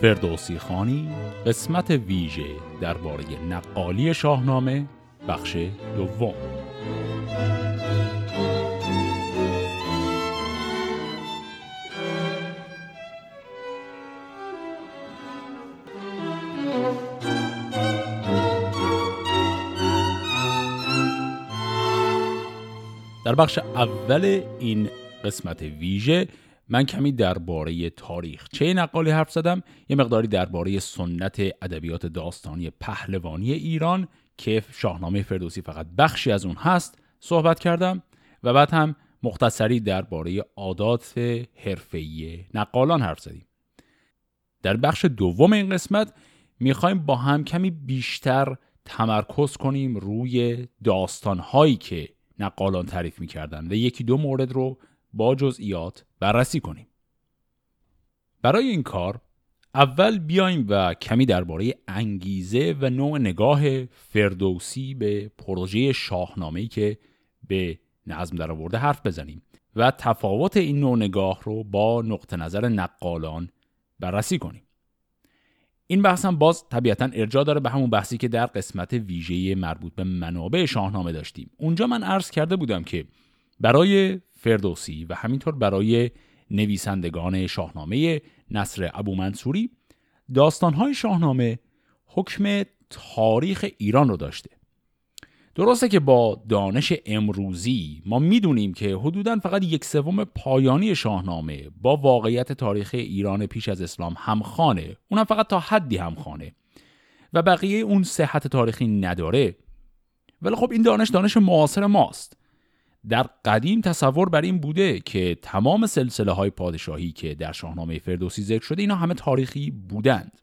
فردوسی خانی قسمت ویژه درباره نقالی شاهنامه بخش دوم. در بخش اول این قسمت ویژه من کمی درباره تاریخ. چه نقالی حرف زدم؟ یه مقداری درباره سنت ادبیات داستانی پهلوانی ایران که شاهنامه فردوسی فقط بخشی از اون هست صحبت کردم و بعد هم مختصری درباره عادات حرفه‌ای نقالان حرف زدیم. در بخش دوم این قسمت می‌خوایم با هم کمی بیشتر تمرکز کنیم روی داستانهایی که نقالان تعریف می‌کردن و یکی دو مورد رو با جزئیات بررسی کنیم. برای این کار اول بیایم و کمی درباره انگیزه و نوع نگاه فردوسی به پروژه شاهنامه‌ای که به نظم در آورده حرف بزنیم و تفاوت این نوع نگاه رو با نقطه نظر نقالان بررسی کنیم. این بحث هم باز طبیعتا ارجاع داره به همون بحثی که در قسمت ویژه مربوط به منابع شاهنامه داشتیم. اونجا من عرض کرده بودم که برای فردوسی و همینطور برای نویسندگان شاهنامه نصر ابو منصوری داستانهای شاهنامه حکم تاریخ ایران رو داشته. درسته که با دانش امروزی ما می‌دونیم که حدودا فقط یک سوم پایانی شاهنامه با واقعیت تاریخ ایران پیش از اسلام همخانه اونم فقط تا حدی همخانه و بقیه اون صحت تاریخی نداره. ولی خب این دانش دانش معاصر ماست. در قدیم تصور بر این بوده که تمام سلسله های پادشاهی که در شاهنامه فردوسی ذکر شده اینا همه تاریخی بودند.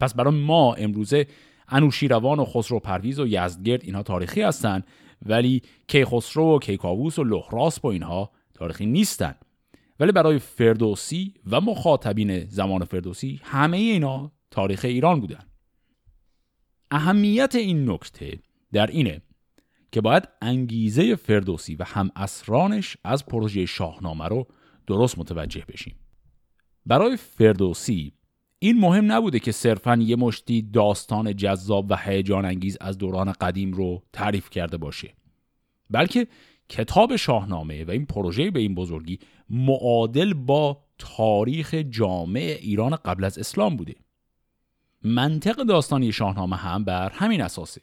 پس برای ما امروزه انوشیروان و خسرو پرویز و یزدگرد اینها تاریخی هستند ولی کیخسرو و کیکاووس و لحراس با اینها تاریخی نیستند ولی برای فردوسی و مخاطبین زمان فردوسی همه اینا تاریخ ایران بودن. اهمیت این نکته در اینه که باید انگیزه فردوسی و هم اسرانش از پروژه شاهنامه رو درست متوجه بشیم. برای فردوسی این مهم نبوده که صرفا یه مشتی داستان جذاب و هیجان انگیز از دوران قدیم رو تعریف کرده باشه بلکه کتاب شاهنامه و این پروژه به این بزرگی معادل با تاریخ جامع ایران قبل از اسلام بوده. منطق داستانی شاهنامه هم بر همین اساسه.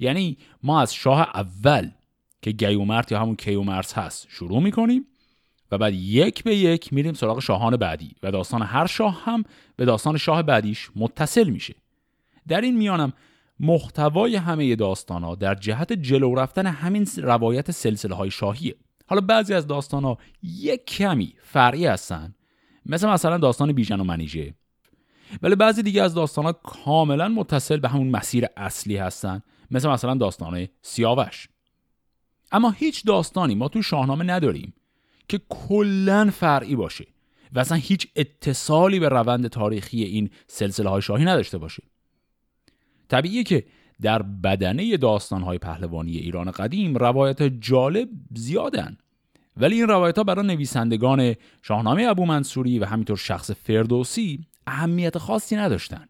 یعنی ما از شاه اول که گیومرت یا همون کیومرس هست شروع می‌کنیم و بعد یک به یک میریم سراغ شاهان بعدی و داستان هر شاه هم به داستان شاه بعدیش متصل میشه. در این میانم محتوای همه داستان ها در جهت جلو رفتن همین روایت سلسله های شاهیه. حالا بعضی از داستان ها یک کمی فرعی هستن. مثل مثلا داستان بیژن و منیژه. ولی بعضی دیگه از داستان ها کاملا متصل به همون مسیر اصلی هستن. مثل مثلا داستان سیاوش. اما هیچ داستانی ما تو شاهنامه نداریم که کلا فرعی باشه و اصلا هیچ اتصالی به روند تاریخی این سلسله های شاهی نداشته باشه. طبیعیه که در بدنه داستان پهلوانی ایران قدیم روایت جالب زیادن. ولی این روایت ها برای نویسندگان شاهنامه ابو منصوری و همینطور شخص فردوسی اهمیت خاصی نداشتن.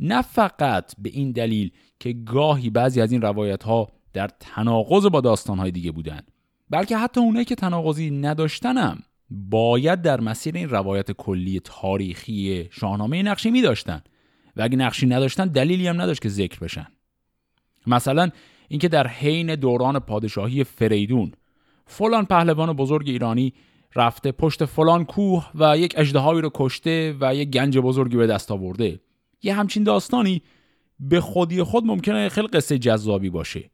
نه فقط به این دلیل که گاهی بعضی از این روایت ها در تناقض با داستان های دیگه بودن بلکه حتی اونایی که تناقضی نداشتنم باید در مسیر این روایت کلی تاریخی شاهنامه نقشی می داشتن و اگه نقشی نداشتن دلیلی هم نداشت که ذکر بشن. مثلا اینکه در حین دوران پادشاهی فریدون فلان پهلوان بزرگ ایرانی رفته پشت فلان کوه و یک اژدهایی رو کشته و یک گنج بزرگی به دست آورده. یه همچین داستانی به خودی خود ممکنه خیلی قصه جذابی باشه.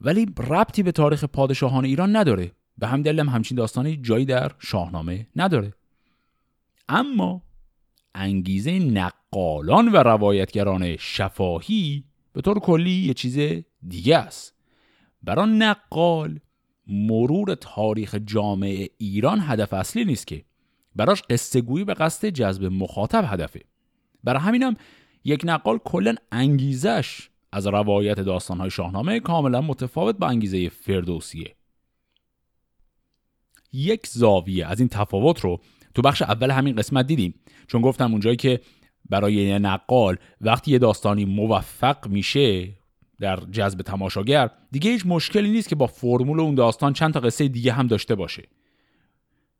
ولی ربطی به تاریخ پادشاهان ایران نداره. به هم دلم همچین داستانی جایی در شاهنامه نداره. اما انگیزه نقالان و روایتگران شفاهی به طور کلی یه چیز دیگه است. برای نقال مرور تاریخ جامعه ایران هدف اصلی نیست که. براش قصه گویی به قصد جذب مخاطب هدفه. برای همینم یک نقال کلا انگیزش از روایت داستانهای شاهنامه کاملا متفاوت با انگیزه فردوسیه. یک زاویه از این تفاوت رو تو بخش اول همین قسمت دیدیم. چون گفتم اونجایی که برای نقال وقتی یه داستانی موفق میشه در جذب تماشاگر دیگه هیچ مشکلی نیست که با فرمول اون داستان چند تا قصه دیگه هم داشته باشه.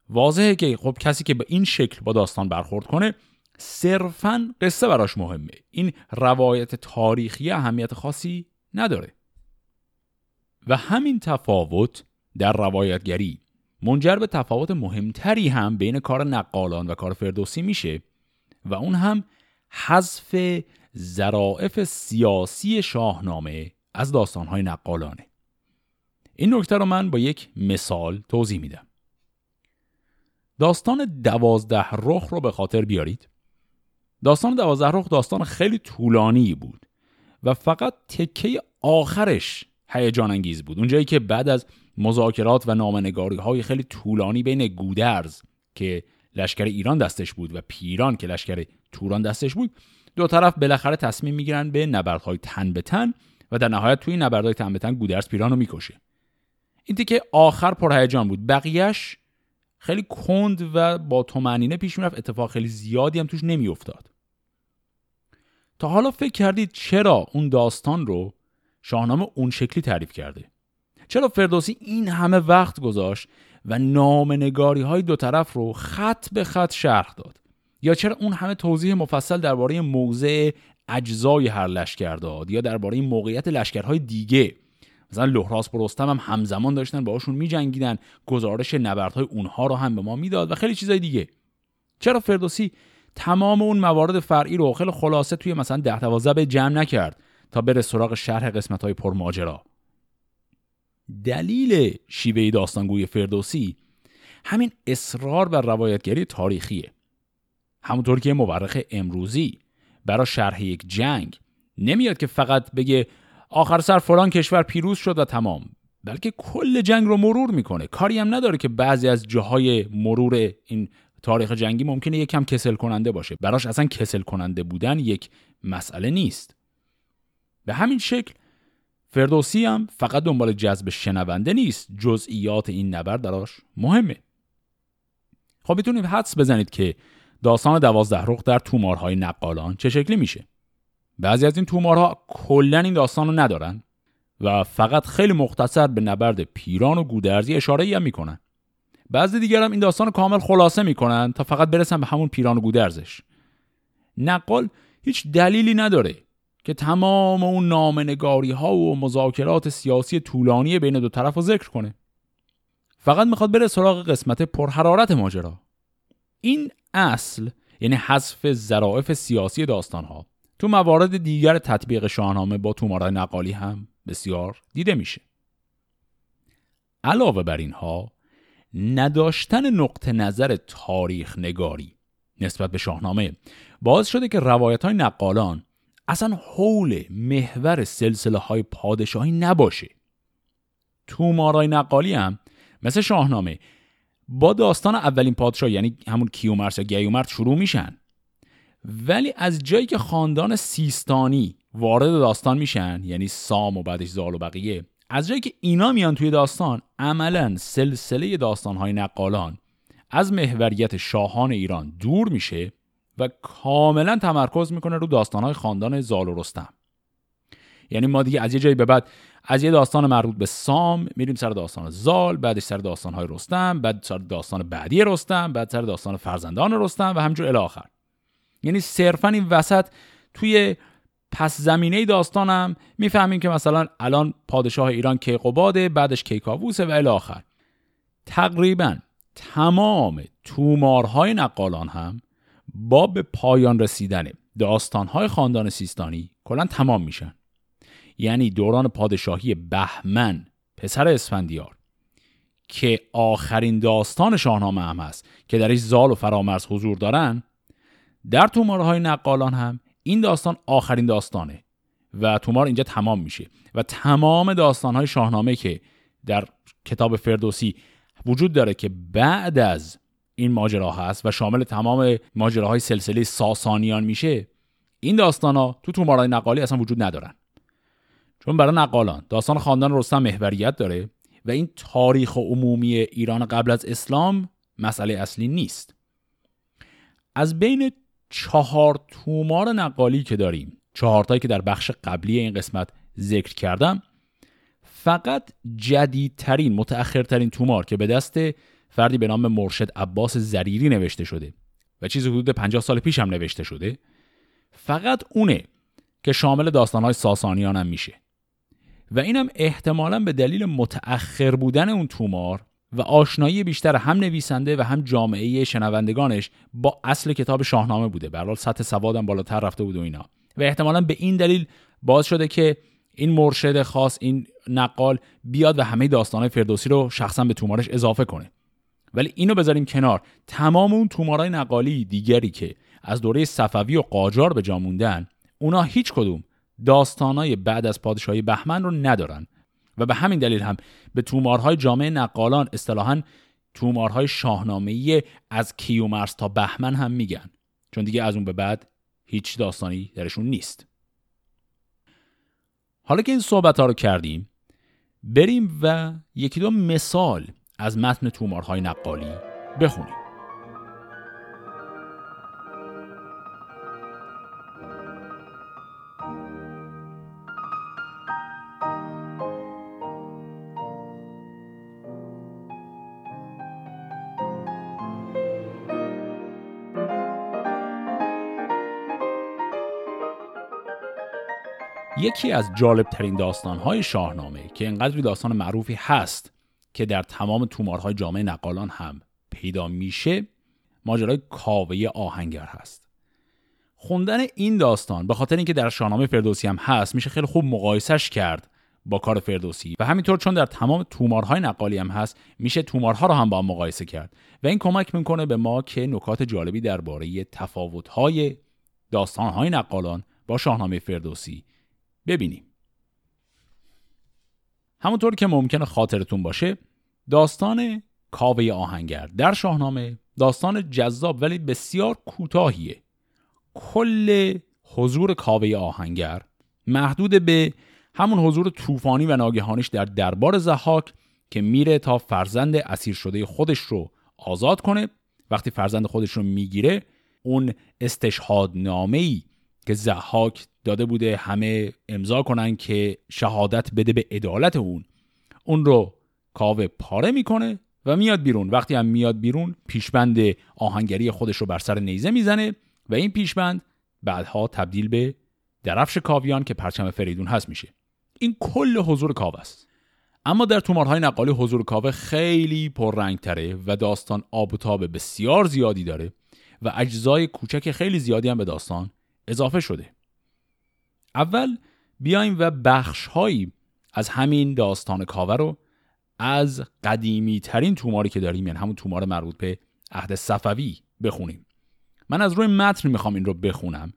واضحه که خب کسی که به این شکل با داستان برخورد کنه صرفا قصه براش مهمه. این روایت تاریخی اهمیت خاصی نداره. و همین تفاوت در روایتگری منجر به تفاوت مهمتری هم بین کار نقالان و کار فردوسی میشه و اون هم حذف ظرافت سیاسی شاهنامه از داستانهای نقالانه. این نکته رو من با یک مثال توضیح میدم. داستان دوازده رخ رو به خاطر بیارید. داستان دوازده داستان خیلی طولانی بود و فقط تکه آخرش هیجان انگیز بود. اونجایی که بعد از مذاکرات و نامنگاری های خیلی طولانی بین گودرز که لشکر ایران دستش بود و پیران که لشکر توران دستش بود دو طرف بالاخره تصمیم می‌گیرن به نبردهای تن به تن و در نهایت توی نبردهای تن به تن گودرز پیران رو می‌کشه. این که آخر پرهیجان بود. بقیهش خیلی کند و با تومنینه پیش می‌رفت. اتفاق خیلی زیادی هم توش نمیافتاد. تا حالا فکر کردید چرا اون داستان رو شاهنامه اون شکلی تعریف کرده؟ چرا فردوسی این همه وقت گذاشت و نامنگاری های دو طرف رو خط به خط شرح داد؟ یا چرا اون همه توضیح مفصل درباره موضع اجزای هر لشکر داد؟ یا درباره موقعیت لشکرهای دیگه؟ مثلا لحراس و رستم هم همزمان داشتن باهاشون میجنگیدن گزارش نبردهای اونها رو هم به ما می‌داد و خیلی چیزای دیگه. چرا فردوسی تمام اون موارد فرعی رو خیلی خلاصه توی مثلا ده دوازده به جمع نکرد تا بره سراغ شرح قسمت های پرماجرا. دلیل شیوه داستانگوی فردوسی همین اصرار بر روایتگری تاریخیه. همونطور که مورخ امروزی برای شرح یک جنگ نمیاد که فقط بگه آخر سر فلان کشور پیروز شد و تمام بلکه کل جنگ رو مرور می‌کنه. کاری هم نداره که بعضی از جاهای مرور این تاریخ جنگی ممکنه یکم کسل کننده باشه. براش اصلا کسل کننده بودن یک مسئله نیست. به همین شکل فردوسی هم فقط دنبال جذب شنونده نیست. جزئیات این نبرد براش مهمه. خب می‌تونید حدس بزنید که داستان دوازده رخ در تومارهای نقالان چه شکلی میشه. بعضی از این تومارها کلا این داستان رو ندارن و فقط خیلی مختصر به نبرد پیران و گودرزی اشاره هم می‌کنن. بعضی دیگر هم این داستان رو کامل خلاصه می‌کنن تا فقط برسن به همون پیران و گودرزش. نقال هیچ دلیلی نداره که تمام اون نامنگاری ها و مذاکرات سیاسی طولانی بین دو طرف رو ذکر کنه. فقط می‌خواد بره سراغ قسمت پرحرارت ماجرا. این اصل یعنی حذف ظرافت سیاسی داستان ها تو موارد دیگر تطبیق شاهنامه با تومارای نقالی هم بسیار دیده میشه. علاوه بر اینها نداشتن نقطه نظر تاریخ نگاری نسبت به شاهنامه. باعث شده که روایت های نقالان اصلا حول محور سلسله های پادشاهی نباشه. تومارای نقالی هم مثل شاهنامه با داستان اولین پادشاه یعنی همون کیومرس یا گیومرد شروع میشن. ولی از جایی که خاندان سیستانی وارد داستان میشن یعنی سام و بعدش زال و بقیه از جایی که اینا میان توی داستان عملا سلسله داستانهای نقالان از محوریت شاهان ایران دور میشه و کاملا تمرکز می‌کنه رو داستانهای خاندان زال و رستم. یعنی ما دیگه از یه جایی به بعد از یه داستان مربوط به سام میریم سر داستان زال بعدش سر داستانهای رستم بعد سر داستان بعدی رستم بعد سر داستان فرزندان رستم و همینجور الی آخر. یعنی صرفا این وسط توی پس زمینه داستانم می‌فهمیم که مثلا الان پادشاه ایران کیقوباده بعدش کیکاووسه و الی آخر. تقریبا تمام تومارهای نقالان هم با به پایان رسیدن داستانهای خاندان سیستانی کلا تمام میشن. یعنی دوران پادشاهی بهمن پسر اسفندیار که آخرین داستان شاهنامه هم هست که درش زال و فرامرز حضور دارن در تومارهای نقالان هم این داستان آخرین داستانه و تومار اینجا تمام میشه و تمام داستانهای شاهنامه که در کتاب فردوسی وجود داره که بعد از این ماجرا هست و شامل تمام ماجراهای سلسله ساسانیان میشه این داستان ها تو تومارهای نقالی اصلا وجود ندارن. چون برای نقالان داستان خاندان رستم محوریت داره و این تاریخ عمومی ایران قبل از اسلام مسئله اصلی نیست. از بین چهار تومار نقالی که داریم چهارتایی که در بخش قبلی این قسمت ذکر کردم فقط جدیدترین متأخرترین تومار که به دست فردی به نام مرشد عباس زریری نوشته شده و چیزی حدود 50 سال پیش هم نوشته شده فقط اونه که شامل داستانهای ساسانیان هم میشه. و اینم احتمالا به دلیل متأخر بودن اون تومار و آشنایی بیشتر هم نویسنده و هم جامعه شنوندگانش با اصل کتاب شاهنامه بوده. به سطح سوادم بالاتر رفته بود و اینا. و احتمالا به این دلیل باز شده که این مرشد خاص این نقال بیاد و همه داستانهای فردوسی رو شخصا به تومارش اضافه کنه. ولی اینو بذاریم کنار. تمام اون تومارای نقالی دیگری که از دوره صفوی و قاجار به جا موندن اونا هیچ کدوم داستانای بعد از پادشاهی بهمن رو ندارن. و به همین دلیل هم به تومارهای جامعه نقالان اصطلاحا تومارهای شاهنامه‌ای از کیومرس تا بهمن هم میگن. چون دیگه از اون به بعد هیچ داستانی درشون نیست. حالا که این صحبت ها رو کردیم بریم و یکی دو مثال از متن تومارهای نقالی بخونیم. یکی از جالب ترین داستان های شاهنامه که انقدری داستان معروفی هست که در تمام تومارهای جامعه نقالان هم پیدا میشه ماجرای کاوه آهنگر هست. خوندن این داستان به خاطر اینکه در شاهنامه فردوسی هم هست میشه خیلی خوب مقایسش کرد با کار فردوسی. و همینطور چون در تمام تومارهای نقالی هم هست میشه تومارها رو هم با هم مقایسه کرد. و این کمک می‌کنه به ما که نکات جالبی درباره تفاوت‌های داستانهای نقالان با شاهنامه فردوسی ببینیم. همونطور که ممکنه خاطرتون باشه داستان کاوه آهنگر در شاهنامه داستان جذاب ولی بسیار کوتاهیه. کل حضور کاوه آهنگر محدود به همون حضور طوفانی و ناگهانیش در دربار زحاک که میره تا فرزند اسیر شده خودش رو آزاد کنه. وقتی فرزند خودش رو می‌گیره اون استشهاد ای که زحاک داده بوده همه امضا کنن که شهادت بده به عدالت اون. اون رو کاوه پاره می‌کنه و میاد بیرون. وقتی هم میاد بیرون پیشبند آهنگری خودش رو بر سر نیزه می‌زنه و این پیشبند بعدها تبدیل به درفش کاویان که پرچم فریدون هست میشه. این کل حضور کاوه است. اما در تومارهای نقالی حضور کاوه خیلی پررنگتره و داستان آب و تاب بسیار زیادی داره و اجزای کوچک خیلی زیادی هم به داستان اضافه شده. اول بیایم و بخش هایی از همین داستان کاوه رو از قدیمی ترین توماری که داریم یعنی همون تومار مربوط به عهد صفوی بخونیم. من از روی متن می‌خوام این رو بخونم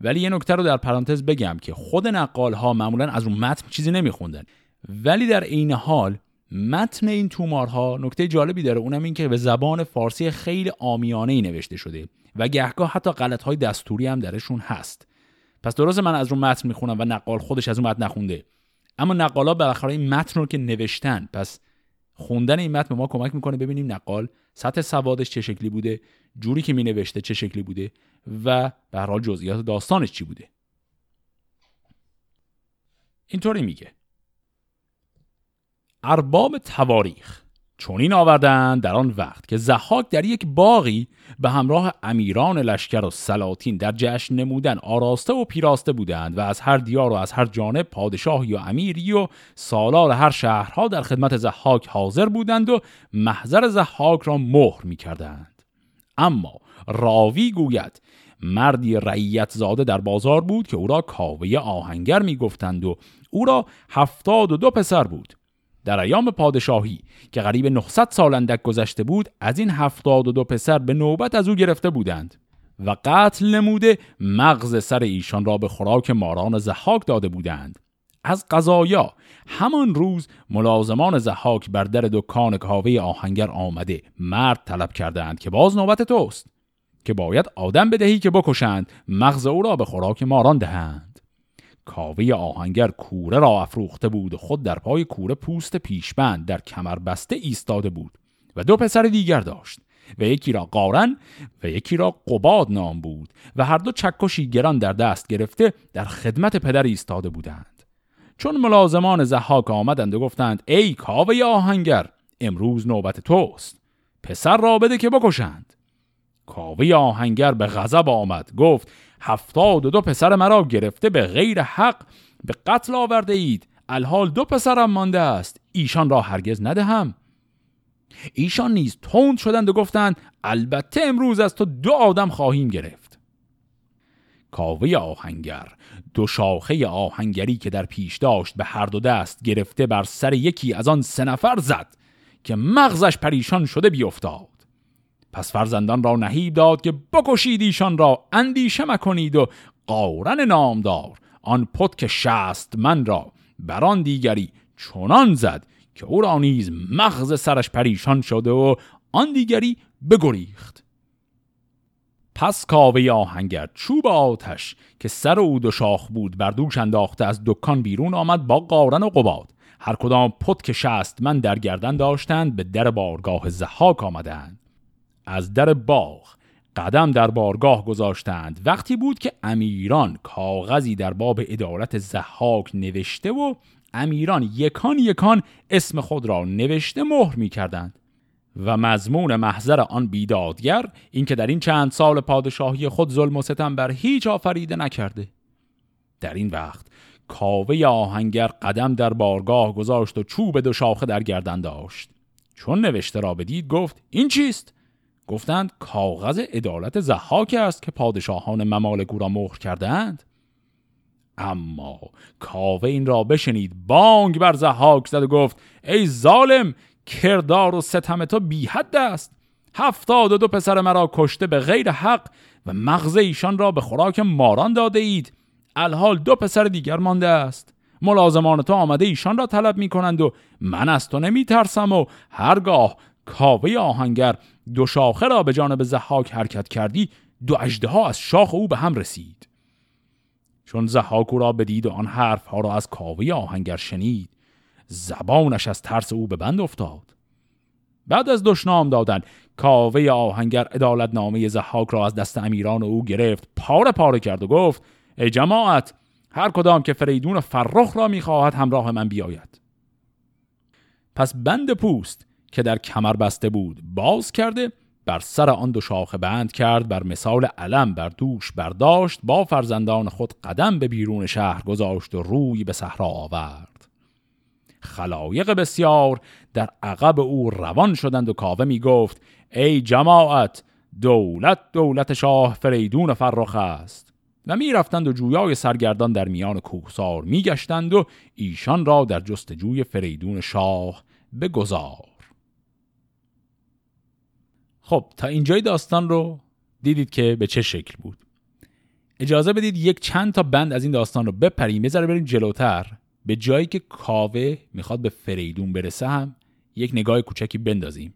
ولی یه نکته رو در پرانتز بگم که خود نقال ها معمولا از اون متن چیزی نمیخوندن. ولی در عین حال متن این تومارها نکته جالبی داره اونم این که به زبان فارسی خیلی آمیانه ای نوشته شده و گهگاه حتی غلط های دستوری هم درشون هست. پس درسته من از اون متن می‌خونم و نقال خودش از اون متن نخونده. اما نقالا بالاخره این متن رو که نوشتن پس خوندن این متن به ما کمک می‌کنه ببینیم نقال سطح سوادش چه شکلی بوده جوری که مینوشته چه شکلی بوده و به هر جزئیات داستانش چی بوده. اینطوری میگه. ارباب تواریخ. چونین آوردن در آن وقت که زحاک در یک باغی به همراه امیران لشکر و سلاطین در جشن نمودن آراسته و پیراسته بودند و از هر دیار و از هر جانب پادشاه یا امیری و سالار هر شهرها در خدمت زحاک حاضر بودند و محضر زحاک را مهر می کردند. اما راوی گوید مردی رعیت زاده در بازار بود که او را کاوه آهنگر می گفتند و او را هفتاد و دو پسر بود در ایام پادشاهی که قریب 900 سال اندک گذشته بود از این هفتاد و دو پسر به نوبت از او گرفته بودند و قتل نموده مغز سر ایشان را به خوراک ماران زحاک داده بودند. از قضایا همان روز ملازمان زحاک بر در دکان کاوه آهنگر آمده مرد طلب کردند که باز نوبت توست که باید آدم بدهی که بکشند مغز او را به خوراک ماران دهند. کاوه آهنگر کوره را افروخته بود و خود در پای کوره پوست پیشبند در کمر بسته ایستاده بود و دو پسر دیگر داشت. و یکی را قارن و یکی را قباد نام بود و هر دو چکشی گران در دست گرفته در خدمت پدر ایستاده بودند. چون ملازمان زحاک آمدند و گفتند ای کاوه آهنگر امروز نوبت توست پسر را بده که بکشند. کاوه آهنگر به غضب آمد گفت هفتاد و دو پسر مرا گرفته به غیر حق به قتل آورده اید. الحال دو پسرم مانده است. ایشان را هرگز ندهم. ایشان نیز تند شدند و گفتند البته امروز از تو دو آدم خواهیم گرفت. کاوه آهنگر دو شاخه آهنگری که در پیش داشت به هر دو دست گرفته بر سر یکی از آن سه نفر زد که مغزش پریشان شده بیافتاد. پس فرزندان را نهیب داد که بکشید ایشان را اندیشه مکنید و قارن نامدار. آن پتک شست من را بران دیگری چنان زد که او را نیز مغز سرش پریشان شده و آن دیگری بگریخت. پس کاوه آهنگر چوب آتش که سر او دو شاخ بود بر دوش انداخته از دکان بیرون آمد با قارن و قباد. هر کدام پت که شست من در گردن داشتند به در بارگاه زحاک آمدند. از در باغ قدم در بارگاه گذاشتند. وقتی بود که امیران کاغذی در باب ادارت زحاک نوشته و امیران یکان یکان اسم خود را نوشته مهر می کردند و مضمون محضر آن بیدادگر اینکه در این چند سال پادشاهی خود ظلم و ستم بر هیچ آفریده نکرده. در این وقت کاوه آهنگر قدم در بارگاه گذاشت و چوب دو شاخه در گردن داشت. چون نوشته را بدید گفت این چیست؟ گفتند کاغذ عدالت زحاک است که پادشاهان ممالک او را مهر کردند. اما کاوه این را بشنید بانگ بر زحاک زد و گفت ای ظالم کردار و ستم تو بی حد است. هفتاد و دو پسر مرا کشته به غیر حق و مغز ایشان را به خوراک ماران داده اید. الحال دو پسر دیگر مانده است. ملازمان تو آمده ایشان را طلب می کنند و من از تو نمی ترسم و هرگاه کاوه آهنگر دو شاخه را به جانب زحاک حرکت کردی دو اجده از شاخ او به هم رسید. چون زحاک او را بدید و آن حرف ها را از کاوه آهنگر شنید زبانش از ترس او به بند افتاد. بعد از دشنام دادن کاوه آهنگر عدالت نامه زحاک را از دست امیران او گرفت پاره پاره کرد و گفت ای جماعت هر کدام که فریدون فرخ را می‌خواهد همراه من بیاید. پس بند پوست که در کمر بسته بود. باز کرده بر سر آن دو شاخه بند کرد بر مثال علم بر دوش برداشت با فرزندان خود قدم به بیرون شهر گذاشت و روی به صحرا آورد. خلایق بسیار در عقب او روان شدند و کاوه می گفت ای جماعت دولت دولت شاه فریدون فرخ است. و می رفتند و جویای سرگردان در میان کوهسار می گشتند و ایشان را در جستجوی فریدون شاه بگذار. خب تا اینجای داستان رو دیدید که به چه شکل بود. اجازه بدید یک چند تا بند از این داستان رو بپریم. یه ذره بریم جلوتر. به جایی که کاوه می‌خواد به فریدون برسه هم یک نگاه کوچکی بندازیم.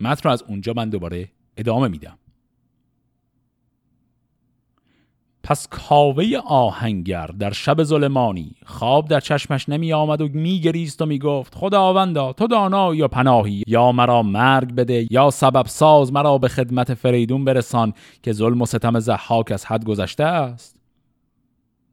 متن رو از اونجا من دوباره ادامه میدم. پس کاوه آهنگر در شب ظلمانی خواب در چشمش نمی آمد و میگریست و می‌گفت خداوندا تو دانا یا پناهی؟ یا مرا مرگ بده یا سبب ساز مرا به خدمت فریدون برسان که ظلم و ستم زحاک از حد گذشته است.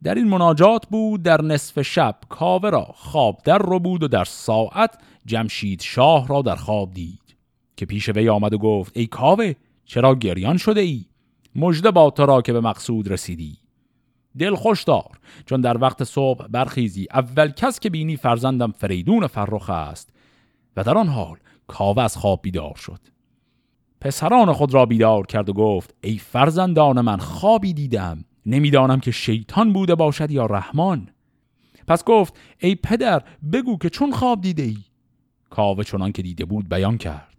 در این مناجات بود در نصف شب کاوه را خواب در رو بود و در ساعت جمشید شاه را در خواب دید که پیش وی آمد و گفت ای کاوه چرا گریان شده ای؟ مژده با تو که به مقصود رسیدی. دل خوش دار چون در وقت صبح برخیزی. اول کس که بینی فرزندم فریدون فرخ است. و در آن حال کاوه از خواب بیدار شد. پسران خود را بیدار کرد و گفت ای فرزندان من خوابی دیدم. نمی‌دانم که شیطان بوده باشد یا رحمان. پس گفت ای پدر بگو که چون خواب دیده ای؟ کاوه چنان که دیده بود بیان کرد.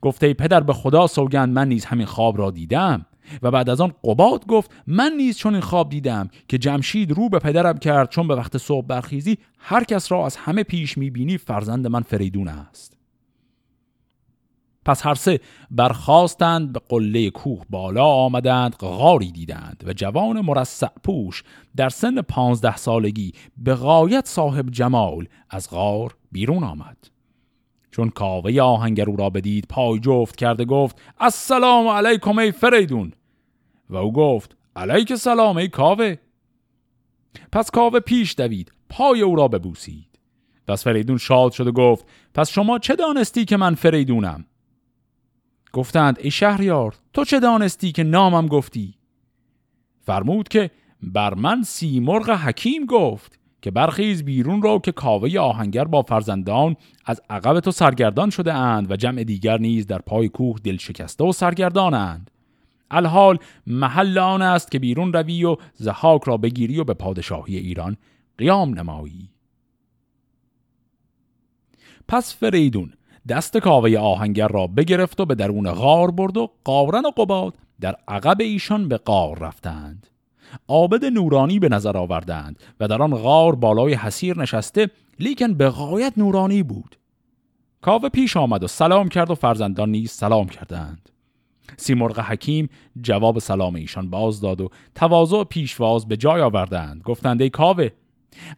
گفته ای پدر به خدا سوگند من نیز همین خواب را دیدم. و بعد از آن قباد گفت من نیز چون این خواب دیدم که جمشید رو به پدرم کرد چون به وقت صبح برخیزی هر کس را از همه پیش می‌بینی فرزند من فریدون است. پس هر سه برخواستند به قله کوه بالا آمدند غاری دیدند و جوان مرسع پوش در سن پانزده سالگی به غایت صاحب جمال از غار بیرون آمد. چون کاوه آهنگر او را بدید پای جفت کرده گفت السلام علیکم ای فریدون! و او گفت علیک سلام ای کاوه. پس کاوه پیش دوید پای او را ببوسید. پس فریدون شاد شد و گفت پس شما چه دانستی که من فریدونم؟ گفتند ای شهریار تو چه دانستی که نامم گفتی؟ فرمود که بر من سیمرغ حکیم گفت که برخیز بیرون را که کاوه آهنگر با فرزندان از عقب تو سرگردان شده اند و جمع دیگر نیز در پای کوه دل شکسته و سرگردانند. الحال محل آن است که بیرون روی و زحاک را بگیری و به پادشاهی ایران قیام نمایی. پس فریدون دست کاوه آهنگر را بگرفت و به درون غار برد و قارن و قباد در عقب ایشان به غار رفتند. عابد نورانی به نظر آوردند و در آن غار بالای حسیر نشسته لیکن به غایت نورانی بود. کاوه پیش آمد و سلام کرد و فرزندان نیز سلام کردند. سیمرغ حکیم جواب سلام ایشان باز داد و تواضع پیشواز به جای آوردند. گفتند ای کاوه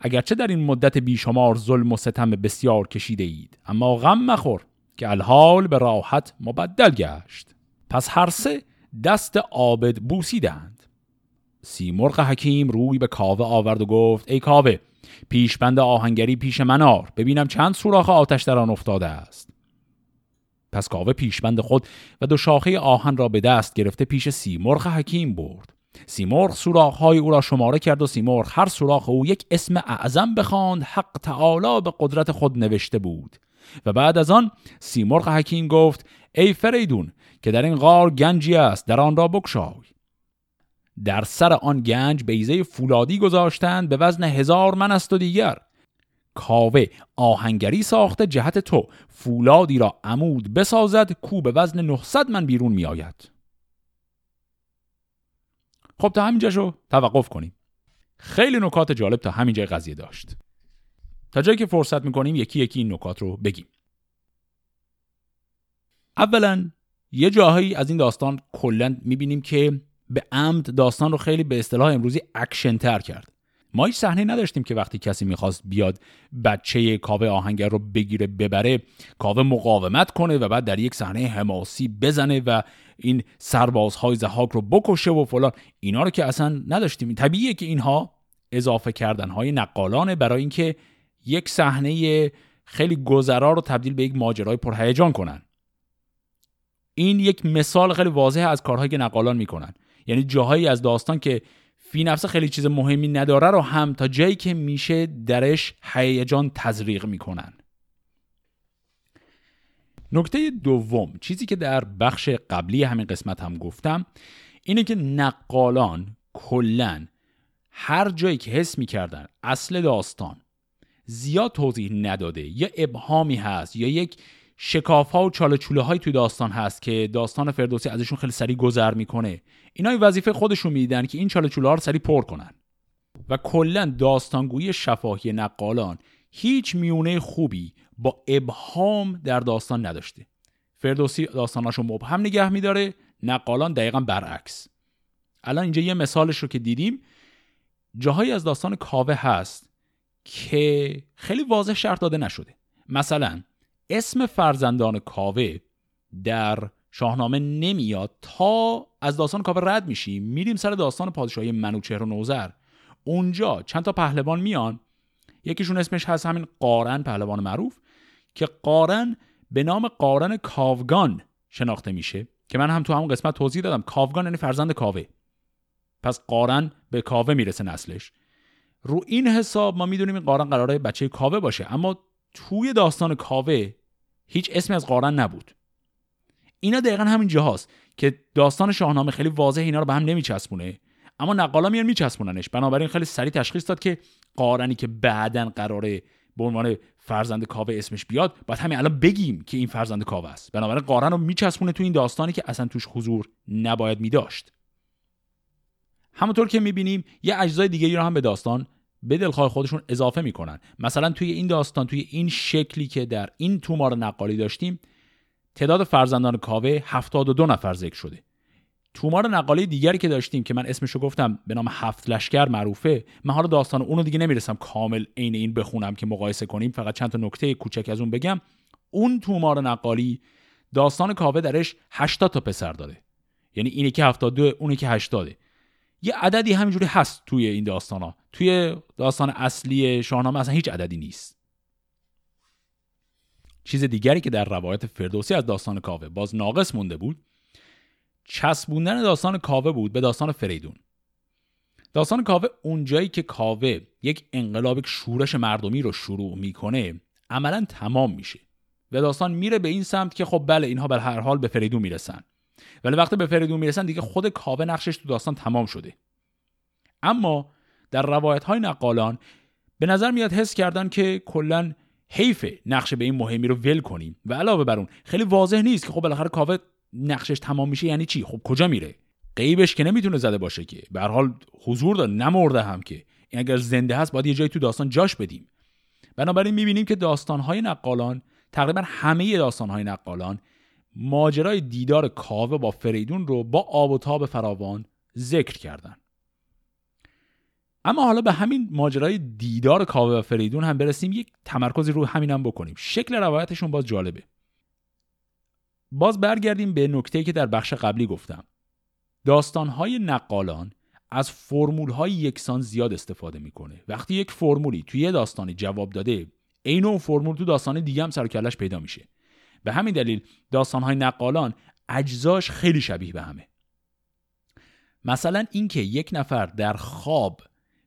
اگرچه در این مدت بیشمار ظلم و ستم بسیار کشیده اید اما غم مخور که الحال به راحت مبدل گشت. پس هر سه دست عابد بوسیدند. سیمرغ حکیم روی به کاوه آورد و گفت ای کاوه پیشبند آهنگری پیش منار ببینم چند سوراخ آتش در آن افتاده است. پس کاوه پیشبند خود و دو شاخه آهن را به دست گرفته پیش سیمرغ حکیم برد. سیمرغ سوراخ‌های او را شماره کرد و سیمرغ هر سوراخ او یک اسم اعظم بخواند حق تعالی به قدرت خود نوشته بود. و بعد از آن سیمرغ حکیم گفت ای فریدون که در این غار گنجی است در آن را بکشای در سر آن گنج بیزه فولادی گذاشتند به وزن هزار من است و دیگر. کاوه آهنگری ساخته جهت تو. فولادی را عمود بسازد کو به وزن 900 من بیرون می آید. خب تا همینجا شو توقف کنیم. خیلی نکات جالب تا همینجا قضیه داشت. تا جایی که فرصت می‌کنیم یکی یکی این نکات رو بگیم. اولا یه جاهایی از این داستان کلا می‌بینیم که به عمد داستان رو خیلی به اصطلاح امروزی اکشن تر کرد. ما هیچ صحنه نداشتیم که وقتی کسی می‌خواست بیاد بچه کاوه آهنگر رو بگیره ببره کاوه مقاومت کنه و بعد در یک صحنه حماسی بزنه و این سربازهای ضحاک رو بکشه و فلان. اینا رو که اصلا نداشتیم. طبیعیه که اینها اضافه کردن های نقالانه برای اینکه یک صحنه خیلی گذرا رو تبدیل به یک ماجرای پرهیجان کنن. این یک مثال خیلی واضح از کارهایی که نقالان می‌کنن. یعنی جاهایی از داستان که فی نفسه خیلی چیز مهمی نداره رو هم تا جایی که میشه درش هیجان تزریق می‌کنن. نکته دوم چیزی که در بخش قبلی همین قسمت هم گفتم اینه که نقالان کلا هر جایی که حس می‌کردن اصل داستان زیاد توضیح نداده یا ابهامی هست یا یک شکاف ها و چاله چوله های توی داستان هست که داستان فردوسی ازشون خیلی سریع گذر می‌کنه. اینا وظیفه خودشون میدن که این چاله چوله ها رو سریع پر کنن. و کلا داستانگویی شفاهی نقالان هیچ میونه خوبی با ابهام در داستان نداشته. فردوسی داستاناشو مبهم نگه میداره نقالان دقیقا برعکس. الان اینجا یه مثالش رو که دیدیم. جاهایی از داستان کاوه هست که خیلی واضح شرط داده نشده. مثلا اسم فرزندان کاوه در شاهنامه نمیاد تا از داستان کاوه رد میشیم. میریم سر داستان پادشاهی منوچهر و نوزر اونجا چند تا پهلوان میان. یکیشون اسمش هست همین قارن پهلوان معروف که قارن به نام قارن کاوگان شناخته میشه که من هم تو همون قسمت توضیح دادم. کاوگان یعنی فرزند کاوه. پس قارن به کاوه می‌رسه نسلش. رو این حساب ما می‌دونیم این قارن قراره بچه کاوه باشه اما توی داستان کاوه هیچ اسمی از قارن نبود. اینا دقیقا همین جاهاست که داستان شاهنامه خیلی واضح اینا رو به هم نمیچسبونه اما نقالا میان میچسبوننش. بنابراین خیلی سریع تشخیص داد که قارنی که بعدا قراره به عنوان فرزند کاوه اسمش بیاد باید همین الان بگیم که این فرزند کاوه است. بنابراین قارن رو میچسبونه تو این داستانی که اصلا توش حضور نباید میداشت. همونطور که می‌بینیم یه اجزای دیگه رو هم به داستان به دلخواه خودشون اضافه می‌کنن. مثلا توی این داستان توی این شکلی که در این تومار نقالی داشتیم تعداد فرزندان کاوه 72 نفر ذکر شده. تومار نقالی دیگری که داشتیم که من اسمشو گفتم به نام هفت لشکر معروفه. من حالا داستان اونو دیگه نمی‌رسم کامل عین این بخونم که مقایسه کنیم فقط چند تا نکته کوچک از اون بگم. اون تومار نقالی داستان کاوه درش 80 تا پسر داره. یعنی اینه که 72 اونه که 80 یه عددی همینجوری هست توی این داستان ها توی داستان اصلی شاهنامه اصلا هیچ عددی نیست. چیز دیگری که در روایت فردوسی از داستان کاوه باز ناقص مونده بود چسبوندن داستان کاوه بود به داستان فریدون. داستان کاوه اونجایی که کاوه یک انقلاب یک شورش مردمی رو شروع می‌کنه عملا تمام میشه و داستان میره به این سمت که خب بله اینها به هر حال به فریدون می‌رسن. ولی وقتی به فریدون می‌رسن دیگه خود کاوه نقشش تو داستان تمام شده. اما در روایت های نقالان به نظر میاد حس کردن که کلا حیف نقش به این مهمی رو ول کنیم. و علاوه بر اون خیلی واضح نیست که خب بالاخره کاوه نقشش تمام میشه یعنی چی؟ خب کجا میره؟ غیبش که نمی‌تونه زده باشه که. به حال حضور داره نمرده هم که. این اگر زنده هست باید یه جایی تو داستان جاش بدیم. بنابراین می‌بینیم که داستانهای نقالان تقریبا همه داستانهای نقالان ماجرای دیدار کاوه با فریدون رو با آب و تاب فراوان ذکر کردن. اما حالا به همین ماجرای دیدار کاوه و فریدون هم برسیم یک تمرکزی رو همین هم بکنیم. شکل روایتشون باز جالبه. باز برگردیم به نکته که در بخش قبلی گفتم. داستانهای نقالان از فرمول های یکسان زیاد استفاده می‌کنه. وقتی یک فرمولی توی یه داستانی جواب داده عین اون فرمول تو داستان دیگه هم سر پیدا میشه. به همین دلیل داستانهای نقالان اجزاش خیلی شبیه به همه. مثلا اینکه یک نفر در خواب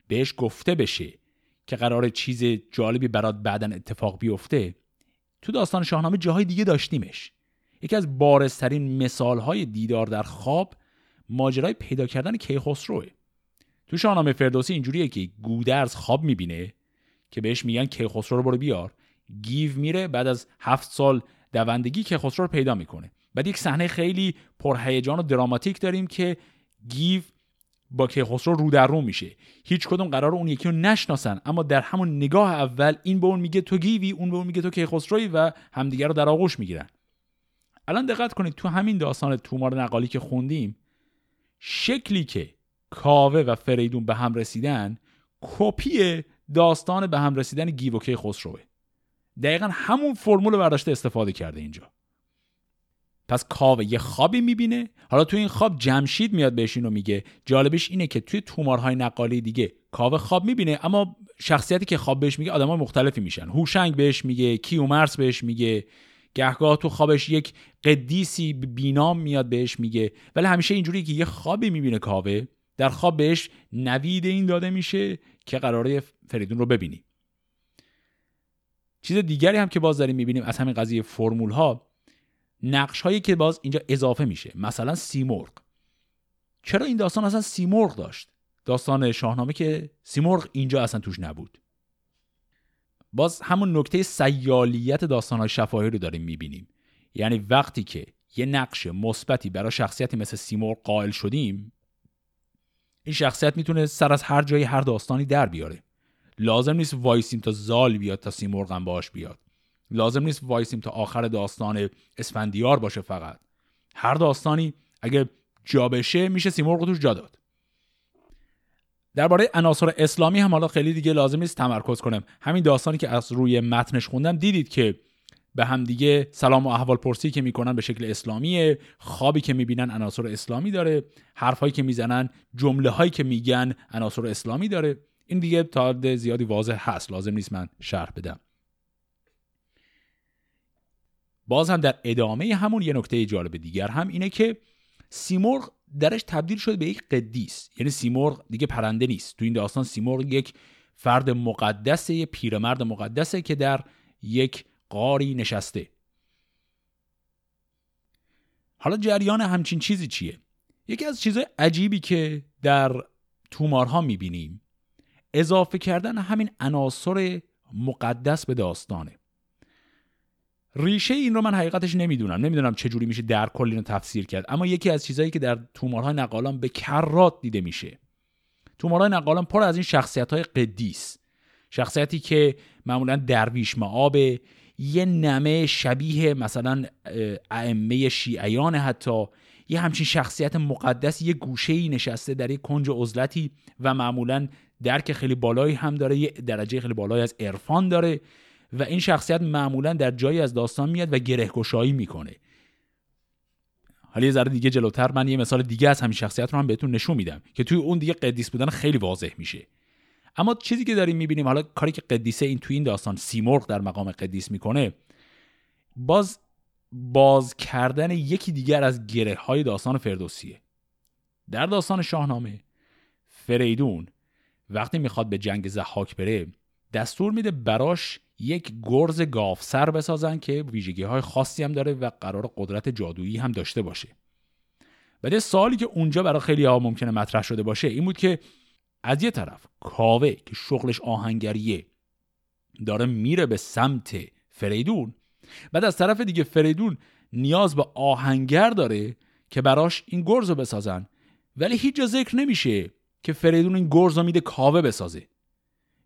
بهش گفته بشه که قرار چیز جالبی برات بعدا اتفاق بیفته تو داستان شاهنامه جاهای دیگه داشتیمش. یکی از بارزترین مثالهای دیدار در خواب ماجرای پیدا کردن کیخسروه تو شاهنامه فردوسی اینجوریه که گودرز خواب می‌بینه که بهش میگن کیخسرو رو برو بیار. گیو میره بعد از هفت سال دوندگی کیخسرو رو پیدا می‌کنه. بعد یک صحنه خیلی پرهیجان و دراماتیک داریم که گیو با کیخسرو رو در رو میشه. هیچ کدوم قرار اون یکی رو نشناسن. اما در همون نگاه اول این به اون میگه تو گیوی اون به اون میگه تو کیخسروی و همدیگه رو در آغوش می‌گیرن. الان دقت کنید تو همین داستان تومار نقالی که خوندیم شکلی که کاوه و فریدون به هم رسیدن کپی داستان به هم رسیدن گیو و کیخسروه. دقیقا همون فرمول برداشته استفاده کرده اینجا. پس کاوه یه خوابی می‌بینه؟ حالا تو این خواب جمشید میاد بهش اینو میگه جالبش اینه که توی تومارهای نقالی دیگه کاوه خواب می‌بینه اما شخصیتی که خواب بهش میگه آدمای مختلفی میشن. هوشنگ بهش میگه کیومرس بهش میگه گهگاه تو خوابش یک قدیسی بینام میاد بهش میگه. ولی همیشه اینجوری که یه خوابی می‌بینه کاوه. در خواب بهش نوید این داده میشه که قراره فریدون رو ببینی. چیز دیگری هم که باز داریم می‌بینیم از همین قضیه فرمول ها نقش هایی که باز اینجا اضافه میشه. مثلا سیمرغ. چرا این داستان اصلا سیمرغ داشت؟ داستان شاهنامه که سیمرغ اینجا اصلا توش نبود. باز همون نکته سیالیت داستان های شفاهی رو داریم می‌بینیم. یعنی وقتی که یه نقش مثبتی برای شخصیتی مثل سیمرغ قائل شدیم این شخصیت می‌تونه سر از هر جایی هر داستانی در بیاره. لازم نیست وایسیم تا زال بیاد تا سیمرغ هم باش بیاد. لازم نیست وایسیم تا آخر داستان اسفندیار باشه فقط. هر داستانی اگه جا بشه میشه سیمرغ توش جا داد. درباره عناصر اسلامی هم حالا خیلی دیگه لازم نیست تمرکز کنم. همین داستانی که از روی متنش خوندم دیدید که به هم دیگه سلام و احوال پرسی که می‌کنن به شکل اسلامیه خوابی که می‌بینن عناصر اسلامی داره حرفهایی که می‌زنن جمله هایی که میگن عناصر اسلامی داره. این دیگه تا زیادی واضح هست. لازم نیست من شرح بدم. باز هم در ادامه همون یه نکته جالب دیگر هم اینه که سیمرغ درش تبدیل شده به یک قدیس. یعنی سیمرغ دیگه پرنده نیست. تو این داستان سیمرغ یک فرد مقدسه یه پیرمرد مقدسه که در یک قاری نشسته. حالا جریان همچین چیزی چیه؟ یکی از چیزهای عجیبی که در تومارها می‌بینیم اضافه کردن همین عناصر مقدس به داستانه. ریشه این رو من حقیقتش نمی‌دونم. نمی‌دونم چه جوری میشه در کل تفسیر کرد. اما یکی از چیزهایی که در تومارهای نقالان به کرات دیده میشه. تومارهای نقالان پر از این شخصیت های قدیس. شخصیتی که معمولا درویش معابه یه نمه شبیه مثلا ائمه شیعیان حتی. یه همچین شخصیت مقدس یه گوشه نشسته در یه کنج عزلتی و معمولا درک خیلی بالایی هم داره یه درجه خیلی بالایی از عرفان داره. و این شخصیت معمولا در جایی از داستان میاد و گرهگشایی می‌کنه. حالا یه دیگه جلوتر من یه مثال دیگه از همین شخصیت رو هم بهتون نشون میدم که توی اون دیگه قدیس بودن خیلی واضح میشه. اما چیزی که داریم می‌بینیم حالا کاری که قدیسه این توی این داستان سیمرغ در مقام قدیس می‌کنه باز باز کردن یکی دیگر از گره های داستان فردوسیه. در داستان شاهنامه فریدون وقتی می‌خواد به جنگ زحاک بره دستور میده براش یک گرز گاف سر بسازن که ویژگی های خاصی هم داره و قرار قدرت جادویی هم داشته باشه. بعد سوالی که اونجا برای خیلی ها ممکنه مطرح شده باشه این بود که از یه طرف کاوه که شغلش آهنگریه داره میره به سمت فریدون بعد از طرف دیگه فریدون نیاز به آهنگر داره که براش این گرز رو بسازن. ولی هیچ جا ذکر نمیشه که فریدون این گرز رو میده کاوه بسازه.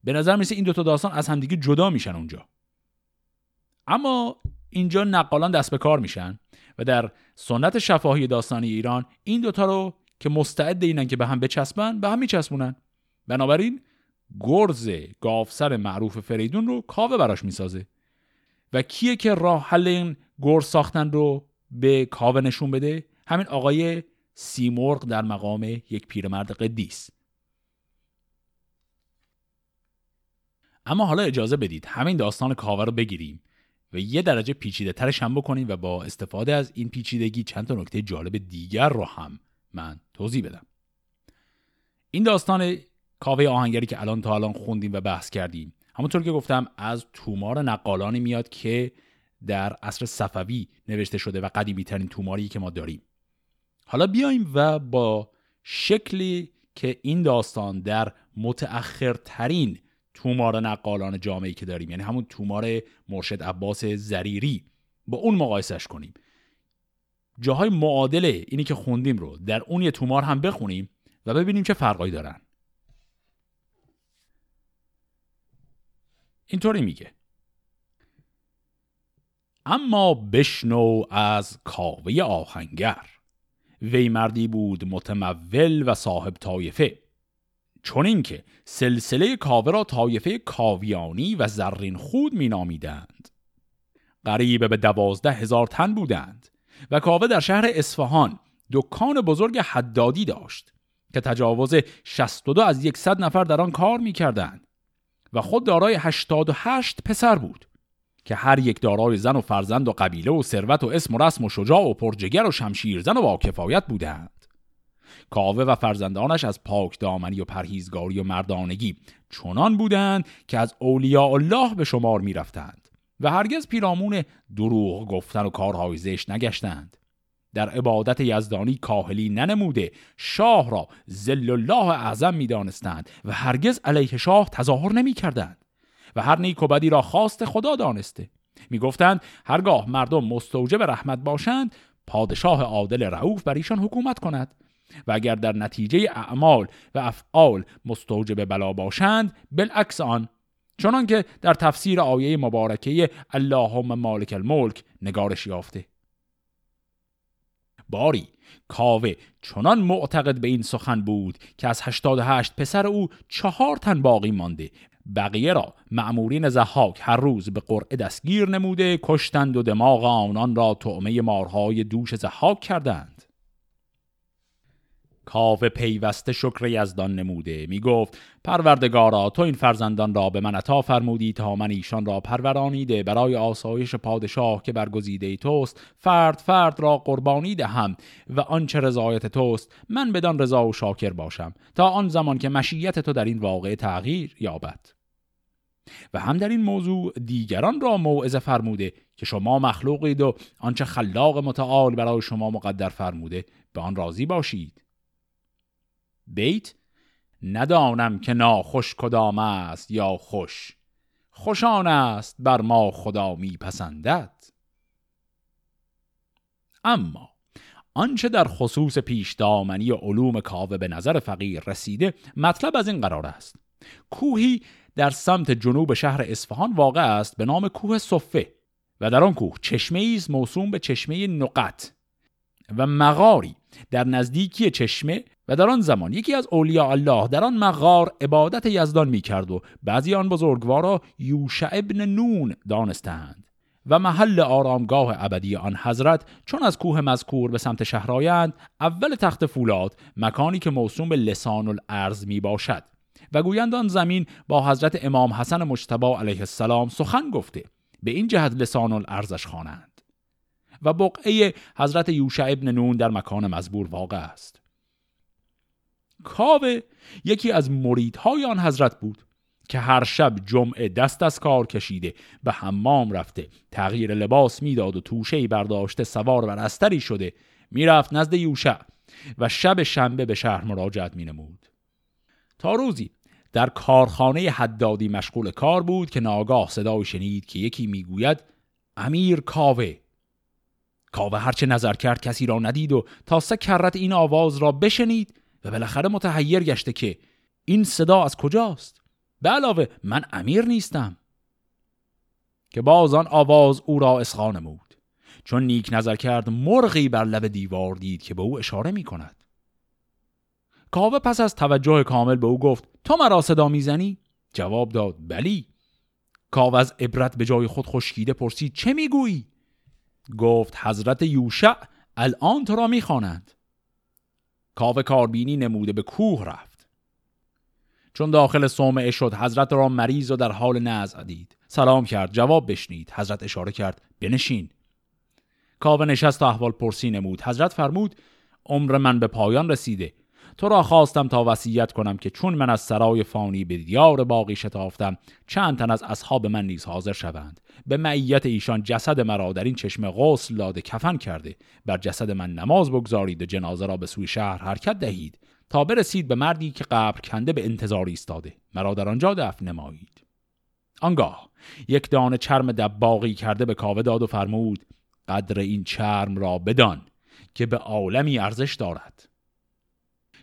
به نظر میسه این دوتا داستان از همدیگه جدا میشن اونجا. اما اینجا نقالان دست به کار میشن و در سنت شفاهی داستانی ایران این دوتا رو که مستعد اینن که به هم بچسبن به هم میچسبونن. بنابراین گرز گافسر معروف فریدون رو کاوه براش می‌سازه. و کیه که راه حل این گرز ساختن رو به کاوه نشون بده؟ همین آقای سیمرغ در مقام یک پیرمرد قدیس. اما حالا اجازه بدید همین داستان کاوه رو بگیریم و یه درجه پیچیده ترش هم بکنیم و با استفاده از این پیچیدگی چند تا نکته جالب دیگر رو هم من توضیح بدم. این داستان کاوه آهنگری که الان تا الان خوندیم و بحث کردیم همونطور که گفتم از تومار نقالانی میاد که در عصر صفوی نوشته شده و قدیمی ترین توماری که ما داریم. حالا بیایم و با شکلی که این داستان در متأخرترین تومار نقالان جامعه که داریم یعنی همون تومار مرشد عباس زریری با اون مقایسش کنیم. جاهای معادل اینی که خوندیم رو در اون یه تومار هم بخونیم و ببینیم چه فرقایی دارن. اینطوری میگه. اما بشنو از کاوه آهنگر. وی مردی بود متمول و صاحب طایفه. چون اینکه سلسله کاوه را طایفه کاویانی و زرین خود می نامیدند. قریب به دوازده هزار تن بودند و کاوه در شهر اصفهان دکان بزرگ حدادی داشت که تجاوز 62 از یکصد نفر در آن کار می کردند و خود دارای 88 پسر بود که هر یک دارای زن و فرزند و قبیله و ثروت و اسم و رسم و شجاع و پرجگر و شمشیرزن و با کفایت بودند کاوه و فرزندانش از پاک دامنی و پرهیزگاری و مردانگی چنان بودند که از اولیاء الله به شمار می رفتند و هرگز پیرامون دروغ گفتن و کارهای زشت نگشتند. در عبادت یزدانی کاهلی ننموده شاه را زل الله اعظم می دانستند و هرگز علیه شاه تظاهر نمی کردند و هر نیک و بدی را خواست خدا دانسته. می گفتند هرگاه مردم مستوجب رحمت باشند پادشاه عادل رعوف بر ایشان حکومت کند. و اگر در نتیجه اعمال و افعال مستوجب بلا باشند بالعکس آن چنان که در تفسیر آیه مبارکه اللهم مالک الملک نگارش یافته. باری کاوه چنان معتقد به این سخن بود که از 88 پسر او چهار تن باقی مانده. بقیه را معمورین زحاک هر روز به قرعه دستگیر نموده کشتند و دماغ آنان را طعمه مارهای دوش زحاک کردند. کاوه پیوسته شکر یزدان نموده. می گفت پروردگارا تو این فرزندان را به من عطا فرمودی تا من ایشان را پرورانیده برای آسایش پادشاه که برگزیده توست فرد فرد را قربانی دهم و آنچه رضایت توست من بدان رضا و شاکر باشم تا آن زمان که مشیت تو در این واقع تغییر یابد. و هم در این موضوع دیگران را موعظه فرموده که شما مخلوقید و آنچه خلاق متعال برای شما مقدر فرموده به آن راضی باشید. بیت؟ ندانم که ناخوش کدام است یا خوش. خوشان است بر ما خدا میپسندد. اما آنچه در خصوص پیش دامنی علوم کاوه به نظر فقیر رسیده مطلب از این قرار است. کوهی در سمت جنوب شهر اصفهان واقع است به نام کوه صفه و در آن کوه چشمه است موسوم به چشمه نقط و مغاری در نزدیکی چشمه و در آن زمان یکی از اولیاء الله در آن مغار عبادت یزدان می کرد و بعضی آن بزرگوارا یوشع ابن نون دانستند و محل آرامگاه ابدی آن حضرت چون از کوه مذکور به سمت شهرایند اول تخت فولاد مکانی که موسوم به لسان الارض می باشد و گویند آن زمین با حضرت امام حسن مجتبا علیه السلام سخن گفته به این جهت لسان الارزش خوانند و بقعه حضرت یوشع ابن نون در مکان مزبور واقع است. کاوه یکی از مریدهای آن حضرت بود که هر شب جمعه دست از کار کشیده به حمام رفته تغییر لباس می‌داد و توشه برداشته سوار بر استری شده می‌رفت نزد یوشع و شب شنبه به شهر مراجعت مینمود. تا روزی در کارخانه حدادی مشغول کار بود که ناگاه صدای شنید که یکی می‌گوید امیر کاوه. کاوه هرچه نظر کرد کسی را ندید و تا سه کرت این آواز را بشنید و بالاخره متحیر گشته که این صدا از کجاست؟ به علاوه من امیر نیستم. که باز آن آواز او را اسخا نمود. چون نیک نظر کرد مرغی بر لب دیوار دید که به او اشاره می کند. کاوه پس از توجه کامل به او گفت تو مرا صدا می‌زنی جواب داد بلی. کاوه از عبرت به جای خود خشکیده پرسید چه می‌گویی گفت حضرت یوشع الان تو را می‌خوانند کاوه کاربینی نموده به کوه رفت. چون داخل صومعه شد حضرت را مریض و در حال نزع دید. سلام کرد جواب بشنید. حضرت اشاره کرد بنشین. کاوه نشست و احوال پرسی نمود. حضرت فرمود عمر من به پایان رسیده. تو را خواستم تا وصیت کنم که چون من از سرای فانی به دیار باقی شتافتم چند تن از اصحاب من نیز حاضر شوند. به معیت ایشان جسد مرا در این چشم غسل داده کفن کرده. بر جسد من نماز بگذارید و جنازه را به سوی شهر حرکت دهید. تا برسید به مردی که قبر کنده به انتظار ایستاده. مرا در آنجا دفن نمایید. آنگاه یک دانه چرم دباغی کرده به کاوه داد و فرمود قدر این چرم را بدان که به عالمی ارزش دارد.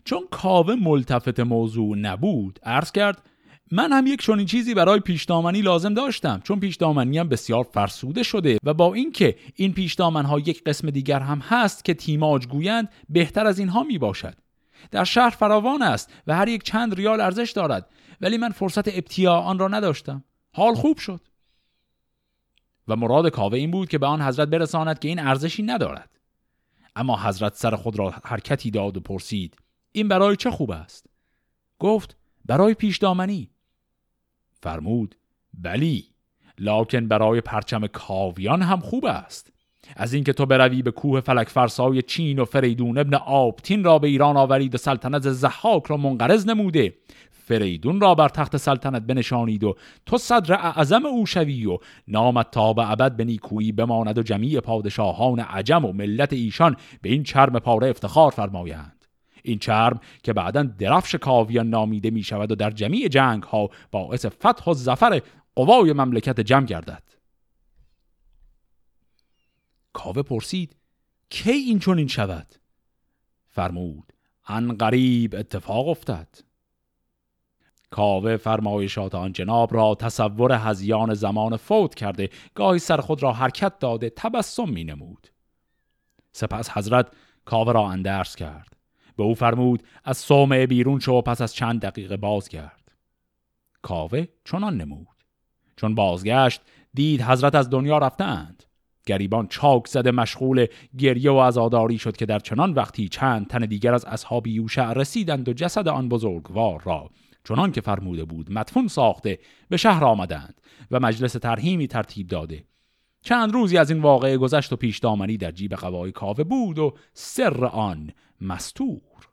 چون کاوه ملتفت موضوع نبود عرض کرد من هم یک چنین چیزی برای پیشدامنی لازم داشتم چون پیشدامنی هم بسیار فرسوده شده و با اینکه این پیشدامن ها یک قسم دیگر هم هست که تیماج گویند بهتر از اینها می باشد. در شهر فراوان است و هر یک چند ریال ارزش دارد ولی من فرصت ابتیا آن را نداشتم. حال خوب شد. و مراد کاوه این بود که به آن حضرت برساند که این ارزشی ندارد. اما حضرت سر خود را حرکتی داد و پرسید این برای چه خوب است؟ گفت برای پیشدامنی فرمود بلی لاکن برای پرچم کاویان هم خوب است. از اینکه تو بروی به کوه فلک فرسای چین و فریدون ابن آبتین را به ایران آورید و سلطنت زحاک را منقرض نموده فریدون را بر تخت سلطنت بنشانید و تو صدر اعظم او شوی و نامت تا به ابد به نیکویی بماند و جمیع پادشاهان عجم و ملت ایشان به این چرم پاره افتخار فرمایند. این چرم که بعدا درفش کاویان نامیده می شود و در جمیع جنگ ها باعث فتح و زفر قوای مملکت جمع گردد. کاوه پرسید کی این چون این شود؟ فرمود ان قریب اتفاق افتد. کاوه فرمایشات آن جناب را تصور هزیان زمان فوت کرده گاهی سر خود را حرکت داده تبسم می نمود سپس حضرت کاوه را اندرس کرد. به او فرمود از صومعه بیرون شو پس از چند دقیقه بازگرد. کاوه چنان نمود. چون بازگشت دید حضرت از دنیا رفتند. گریبان چاک زده مشغول گریه و عزاداری شد که در چنان وقتی چند تن دیگر از اصحاب یوشع رسیدند و جسد آن بزرگوار را چنان که فرموده بود مدفون ساخته به شهر آمدند و مجلس ترهیمی ترتیب داده. چند روزی از این واقعه گذشت و پیش دامنی در جیب قوای کاوه بود و سر آن مستور.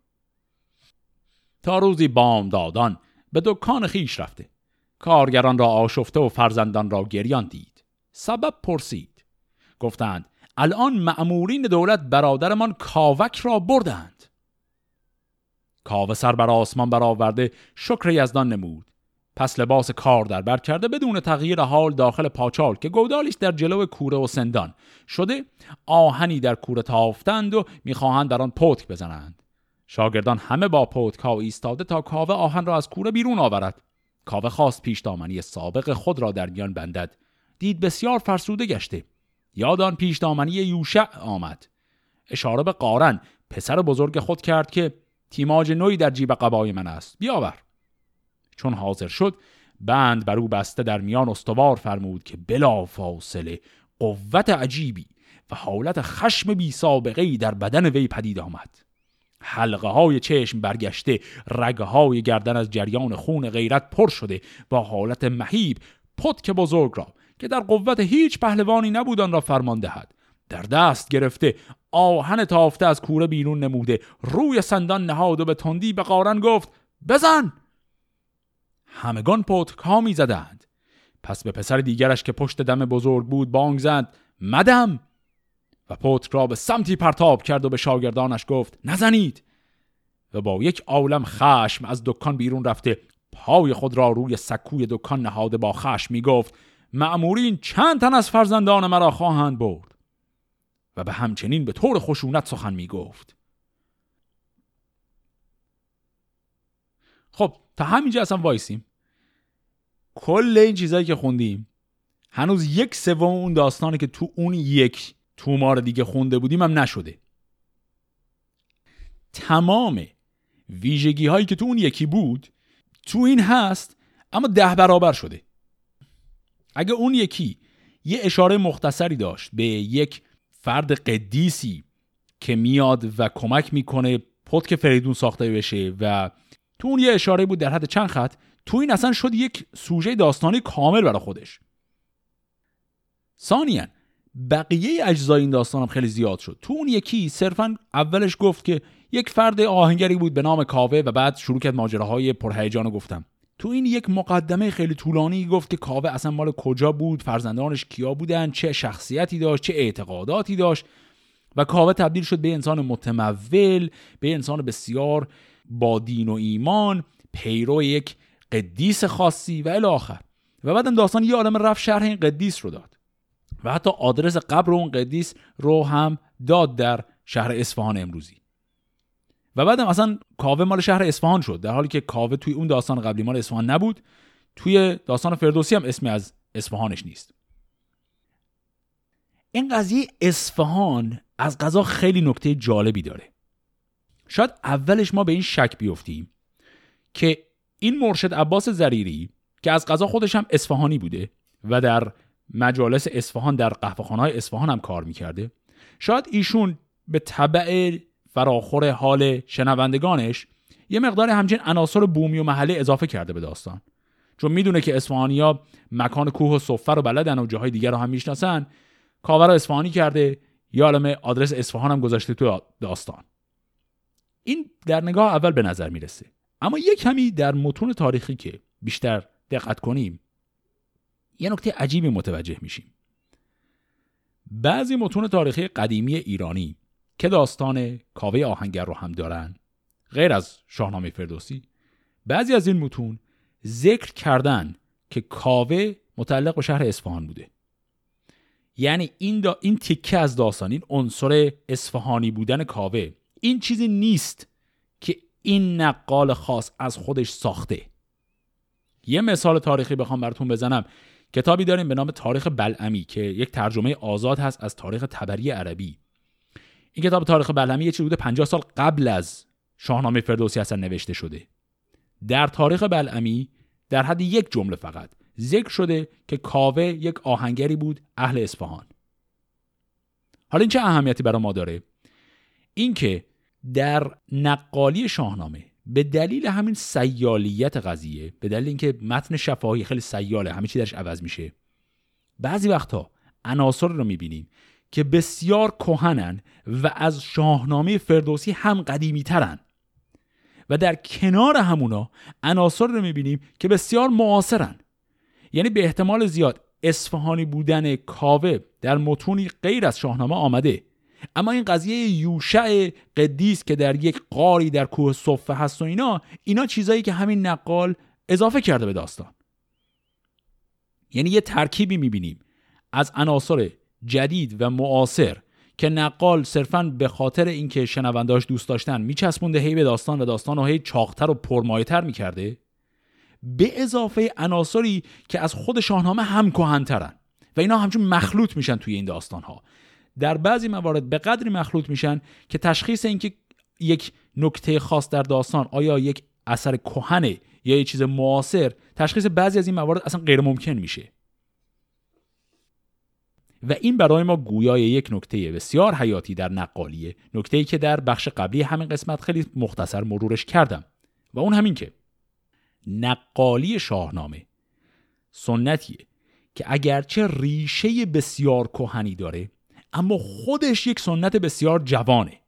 تا روزی بامدادان به دکان خیش رفته. کارگران را آشفته و فرزندان را گریان دید. سبب پرسید. گفتند الان معمورین دولت برادرمان کاوک را بردند. کاوه سر بر آسمان برآورده شکر یزدان نمود. پس لباس کار در بر کرده بدون تغییر حال داخل پاچال که گودالیش در جلو کوره و سندان. شده آهنی در کوره تافتند و می‌خواهند در آن پتک بزنند. شاگردان همه با پتکا ایستاده تا کاوه آهن را از کوره بیرون آورد. کاوه خواست پیش دامنی سابق خود را در میان بندد. دید بسیار فرسوده گشته. یادان پیش دامنی یوشع آمد. اشاره به قارن پسر بزرگ خود کرد که تیماج نوی در جیب قبای من است. بیاور. چون حاضر شد بند بر او بسته در میان استوار فرمود که بلا فاصله قوت عجیبی و حالت خشم بی سابقه در بدن وی پدید آمد. حلقه های چشم برگشته رگه های گردن از جریان خون غیرت پر شده با حالت مهیب پتک بزرگ را که در قوت هیچ پهلوانی نبود آن را فرمان دهد. در دست گرفته آهن تافته از کوره بیرون نموده روی سندان نهاد و به تندی به قارن گفت بزن! همگان پتک ها می زدند. پس به پسر دیگرش که پشت دم بزرگ بود بانگ زد مدم و پتک را به سمتی پرتاب کرد و به شاگردانش گفت نزنید! و با یک عالم خشم از دکان بیرون رفته پای خود را روی سکوی دکان نهاده با خشم می گفت معمورین چند تن از فرزندان مرا خواهند برد؟ و به همچنین به طور خشونت سخن می گفت خب همینجا اصلا وایسیم. کل این چیزهایی که خوندیم هنوز یک سوم اون داستانی که تو اون یک تومار دیگه خونده بودیم هم نشده. تمام ویژگی هایی که تو اون یکی بود تو این هست اما ده برابر شده. اگه اون یکی یه اشاره مختصری داشت به یک فرد قدیسی که میاد و کمک می‌کنه پتک فریدون ساخته بشه و تو اون یه اشاره بود در حد چند خط تو این اصلا شد یک سوژه داستانی کامل برای خودش. ثانیا بقیه اجزای این داستانم خیلی زیاد شد. تو اون یکی صرفا اولش گفت که یک فرد آهنگری بود به نام کاوه و بعد شروع کرد ماجراهای پرهیجان گفتم تو این یک مقدمه خیلی طولانی گفت که کاوه اصلا مال کجا بود فرزندانش کیا بودن چه شخصیتی داشت چه اعتقاداتی داشت و کاوه تبدیل شد به انسان متمول به انسان بسیار با دین و ایمان پیرو یک قدیس خاصی و الاخر و بعدم داستان یه عالم رفت شرح این قدیس رو داد. و حتی آدرس قبر اون قدیس رو هم داد در شهر اصفهان امروزی. و بعدم اصلا کاوه مال شهر اصفهان شد در حالی که کاوه توی اون داستان قبلی مال اصفهان نبود توی داستان فردوسی هم اسمی از اصفهانش نیست. این قضیه اصفهان از قضا خیلی نکته جالبی داره. شاید اولش ما به این شک بیفتیم که این مرشد عباس زریری که از قضا خودش هم اصفهانی بوده و در مجالس اصفهان در های اصفهان هم کار می‌کرده شاید ایشون به طبع فراخور حال شنوندگانش یه مقدار همچین عناصر بومی و محله اضافه کرده به داستان. چون می‌دونه که اسفهانیا مکان کوه و صفه رو بلدن و جاهای دیگر رو هم می‌شناسن کاور اصفهانی کرده یا آدرس اصفهان هم گذاشته تو داستان. این در نگاه اول به نظر می‌رسه. اما یک کمی در متون تاریخی که بیشتر دقت کنیم یه نکته عجیبی متوجه میشیم. بعضی متون تاریخی قدیمی ایرانی که داستان کاوه آهنگر رو هم دارن غیر از شاهنامه فردوسی بعضی از این متون ذکر کردن که کاوه متعلق به شهر اصفهان بوده. یعنی این, دا این تیکه از داستان این عنصر اصفهانی بودن کاوه این چیزی نیست که این نقال خاص از خودش ساخته. یه مثال تاریخی بخوام براتون بزنم. کتابی داریم به نام تاریخ بلعمی که یک ترجمه آزاد هست از تاریخ تبری عربی. این کتاب تاریخ بلعمی یه چیزی بوده 50 سال قبل از شاهنامه فردوسی اصلا نوشته شده. در تاریخ بلعمی در حد یک جمله فقط ذکر شده که کاوه یک آهنگری بود اهل اصفهان. حالا این چه اهمیتی برای ما داره؟ اینکه در نقالی شاهنامه به دلیل همین سیالیت قضیه به دلیل اینکه متن شفاهی خیلی سیاله همه چی درش عوض میشه بعضی وقتها عناصر رو می‌بینیم که بسیار کهنن و از شاهنامه فردوسی هم قدیمی ترن و در کنار همونا عناصر رو می‌بینیم که بسیار معاصرن. یعنی به احتمال زیاد اصفهانی بودن کاوه در متونی غیر از شاهنامه آمده. اما این قضیه یوشع قدیس که در یک قاری در کوه صفه هست و اینا اینا چیزایی که همین نقال اضافه کرده به داستان. یعنی یه ترکیبی می‌بینیم از عناصر جدید و معاصر که نقال صرفا به خاطر اینکه شنونداش دوست داشتن میچسبونده هی به داستان و داستان رو هی چاختر و پرمایتر می‌کرده به اضافه عناصری که از خود شاهنامه هم کهنترن و اینا همچون مخلوط میشن توی این داستان ها در بعضی موارد به قدری مخلوط میشن که تشخیص اینکه یک نکته خاص در داستان آیا یک اثر کهنه یا یک چیز معاصر تشخیص بعضی از این موارد اصلا غیر ممکن میشه. و این برای ما گویای یک نکته بسیار حیاتی در نقالیه نکته که در بخش قبلی همین قسمت خیلی مختصر مرورش کردم. و اون همین که نقالی شاهنامه سنتیه که اگرچه ریشه بسیار کهنی داره اما خودش یک سنت بسیار جوانه.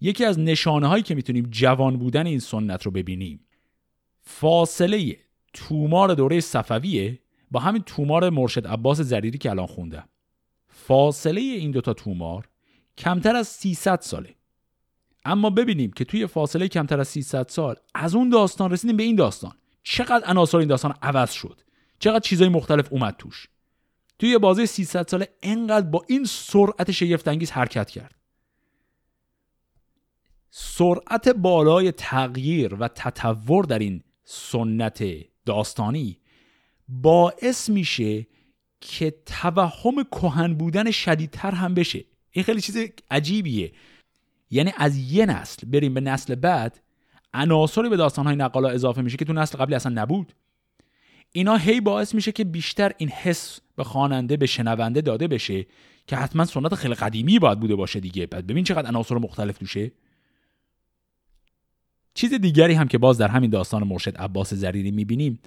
یکی از نشانه هایی که می‌تونیم جوان بودن این سنت رو ببینیم فاصله تومار دوره صفویه با همین تومار مرشد عباس زریری که الان خوندم. فاصله این دوتا تومار کمتر از 300 ساله. اما ببینیم که توی فاصله کمتر از 300 سال از اون داستان رسیدیم به این داستان. چقدر عناصر این داستان عوض شد. چقدر چیزای مختلف اومد توش. توی بازی 300 ساله انقدر با این سرعت شگفتانگیز حرکت کرد. سرعت بالای تغییر و تطور در این سنت داستانی باعث میشه که توهم کهن بودن شدیدتر هم بشه. این خیلی چیز عجیبیه. یعنی از یه نسل بریم به نسل بعد عناصری به داستانهای نقالا اضافه میشه که تو نسل قبلی اصلا نبود. اینا هی باعث میشه که بیشتر این حس به خواننده به شنونده داده بشه که حتما سنت خیلی قدیمی باید بوده باشه دیگه. بعد ببین چقدر عناصر مختلف توشه. چیز دیگری هم که باز در همین داستان مرشد عباس زریری می‌بینیم.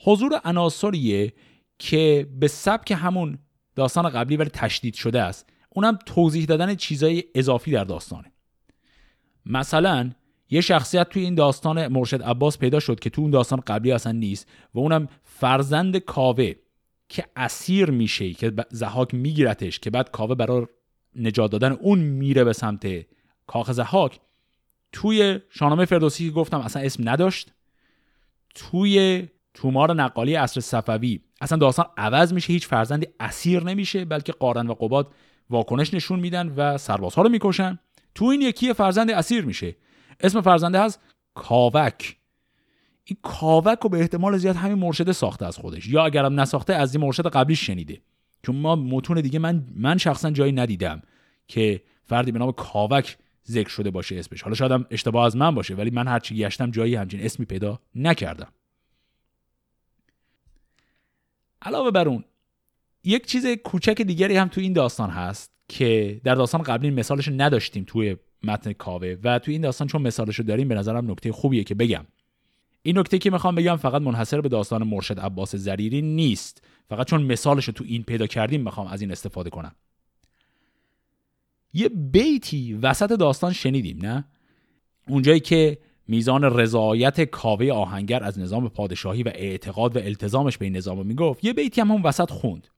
حضور عناصریه که به سبک همون داستان قبلی ولی تشدید شده است. اونم توضیح دادن چیزای اضافی در داستانه. مثلا یه شخصیت توی این داستان مرشد عباس پیدا شد که تو اون داستان قبلی اصلا نیست و اونم فرزند کاوه که اسیر میشه که زحاک میگیرتش که بعد کاوه برای نجات دادن اون میره به سمت کاخ زحاک. توی شاهنامه فردوسی که گفتم اصلا اسم نداشت. توی تومار نقالی عصر صفوی اصلا داستان عوض میشه هیچ فرزندی اسیر نمیشه بلکه قارن و قباد واکنش نشون میدن و سربازها رو می‌کشن. تو این یکی فرزند اسیر میشه. اسم فرزنده هست کاوک. این کاوک رو به احتمال زیاد همین مرشد ساخته از خودش. یا اگرم نساخته از این مرشد قبلی شنیده. چون ما متون دیگه من من شخصا جایی ندیدم که فردی به نام کاوک ذکر شده باشه اسمش. حالا شاید اشتباه از من باشه ولی من هرچی گشتم جایی همچین اسمی پیدا نکردم. علاوه بر اون یک چیز کوچک دیگری هم تو این داستان هست که در داستان قبلی مثالش نداشتیم توی متن کاوه. و توی این داستان چون مثالش رو داریم به نظرم نکته خوبیه که بگم. این نکته که می‌خوام بگم فقط منحصر به داستان مرشد عباس زریری نیست. فقط چون مثالش رو تو این پیدا کردیم می‌خوام از این استفاده کنم. یه بیتی وسط داستان شنیدیم نه؟ اونجایی که میزان رضایت کاوه آهنگر از نظام پادشاهی و اعتقاد و التزامش به این نظام می‌گفت. یه بیتی هم اون وسط خوند.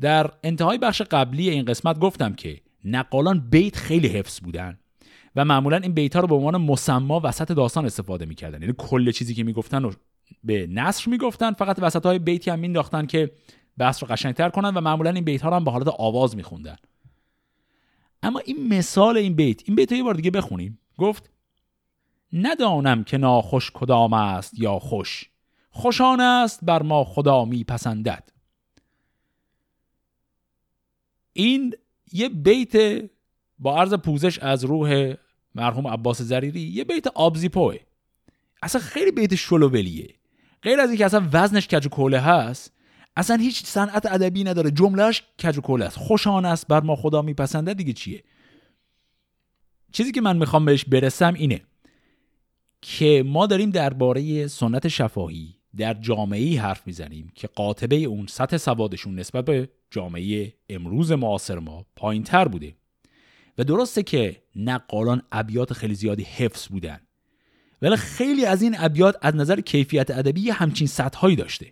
در انتهای بخش قبلی این قسمت گفتم که نقالان بیت خیلی حفظ بودن و معمولا این بیت ها رو به عنوان مسما وسط داستان استفاده می‌کردن. یعنی کل چیزی که می‌گفتن رو به نصر می‌گفتن فقط وسط های بیتی هم مینداختن که بحث رو قشنگتر کنن و معمولا این بیت ها رو هم به حالت آواز میخوندن. اما این مثال این بیت این بیت رو یه بار دیگه بخونیم. گفت ندانم که ناخوش کدام است یا خوش. خوشان است بر ما خدا میپسندد. این یه بیت با عرض پوزش از روح مرحوم عباس زریری یه بیت آبزیپوه اصلا خیلی بیت شلوولیه. غیر از اینکه اصلا وزنش کج و هست اصلا هیچ صنعت ادبی نداره. جملهش کج و است. خوشان است بر ما خدا میپسنده. دیگه چیه؟ چیزی که من می‌خوام بهش برسم اینه که ما داریم درباره سنت شفاهی در جامعه ای حرف می‌زنیم که قاطبه اون سطح سوادشون نسبت به جامعه امروز معاصر ما پایین تر بوده. و درسته که نقالان ابیات خیلی زیادی حفظ بودن. ولی خیلی از این ابیات از نظر کیفیت ادبی همچین سطحهایی داشته.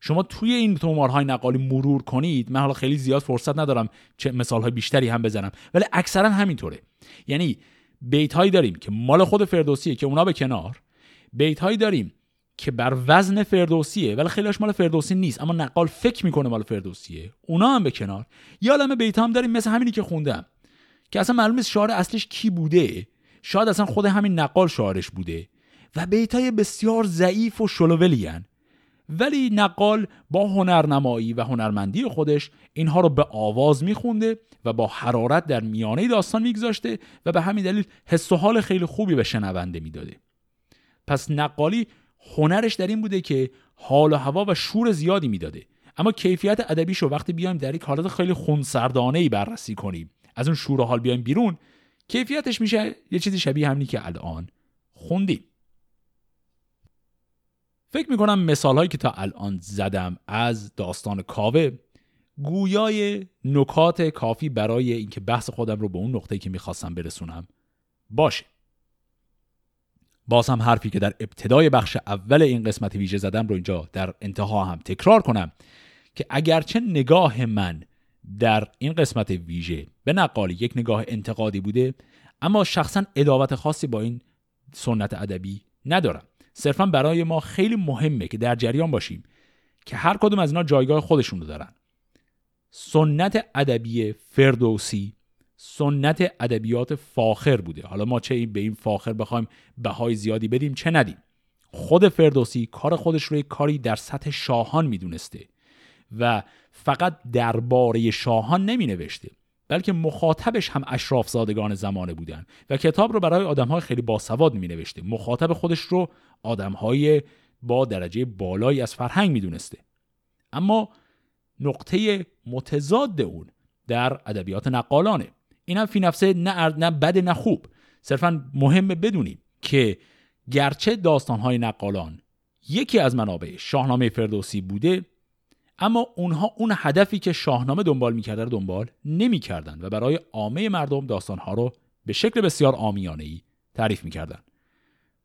شما توی این تومارهای نقالی مرور کنید من حالا خیلی زیاد فرصت ندارم چه مثالهای بیشتری هم بزنم ولی اکثرا همینطوره. یعنی بیت هایی داریم که مال خود فردوسیه که اونا به کنار بیت هایی داریم که بر وزن فردوسیه ولی خیلیش مال فردوسی نیست. اما نقال فکر می‌کنه مال فردوسیه. اونا هم به کنار. یا عالمه بیت هم داریم مثل همینی که خوندم که اصلا معلوم نیست شاعر اصلش کی بوده. شاید اصلا خود همین نقال شاعرش بوده. و بیت های بسیار ضعیف و شلوولی ولی نقال با هنرنمایی و هنرمندی خودش اینها رو به آواز میخونده و با حرارت در میانه داستان میگذاشته و به همین دلیل حس و حال خیلی خوبی به شنونده می‌داده. پس نقالی هنرش در این بوده که حال و هوا و شور زیادی می‌داده. اما کیفیت ادبیش رو وقتی بیایم در یک حالت خیلی خونسردانه ای بررسی کنیم از اون شور و حال بیایم بیرون کیفیتش میشه یه چیزی شبیه همینی که الان خوندیم. فکر می‌کنم مثال هایی که تا الان زدم از داستان کاوه گویای نکات کافی برای اینکه بحث خودم رو به اون نقطه‌ای که می‌خواستم برسونم باشه. باز هم حرفی که در ابتدای بخش اول این قسمت ویژه زدم رو اینجا در انتها هم تکرار کنم که اگرچه نگاه من در این قسمت ویژه به نقالی یک نگاه انتقادی بوده اما شخصا اداوت خاصی با این سنت ادبی ندارم. صرفا برای ما خیلی مهمه که در جریان باشیم که هر کدوم از اینا جایگاه خودشون رو دارن. سنت ادبی فردوسی سنت ادبیات فاخر بوده. حالا ما چه به این فاخر بخوایم بهای زیادی بدیم چه ندیم. خود فردوسی کار خودش رو کاری در سطح شاهان می‌دونسته و فقط درباره شاهان نمی نوشته بلکه مخاطبش هم اشراف زادگان زمانه بودن و کتاب رو برای آدم های خیلی باسواد می نوشته مخاطب خودش رو آدم های با درجه بالایی از فرهنگ می دونسته اما نقطه متضاد اون در ادبیات نقالانه. این هم فی نفسه نه, نه بد نه خوب. صرفا مهمه بدونیم که گرچه داستانهای نقالان یکی از منابع شاهنامه فردوسی بوده اما اونها اون هدفی که شاهنامه دنبال می‌کرده رو دنبال نمی‌کردن و برای عامه مردم داستانها رو به شکل بسیار آمیانه ای تعریف می‌کردن.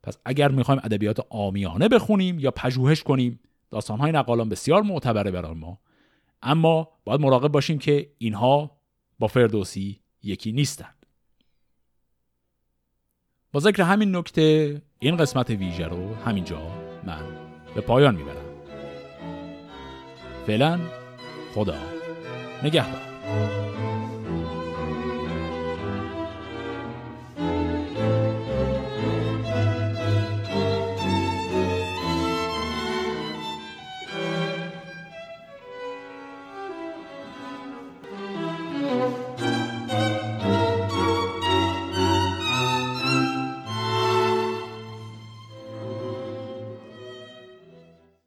پس اگر می‌خوایم ادبیات آمیانه بخونیم یا پژوهش کنیم داستانهای نقالان بسیار معتبره برای ما. اما باید مراقب باشیم که اینها با فردوسی یکی نیستند. با ذکر همین نکته این قسمت ویژه رو همینجا من به پایان می‌برم. فعلا خدا نگهدار.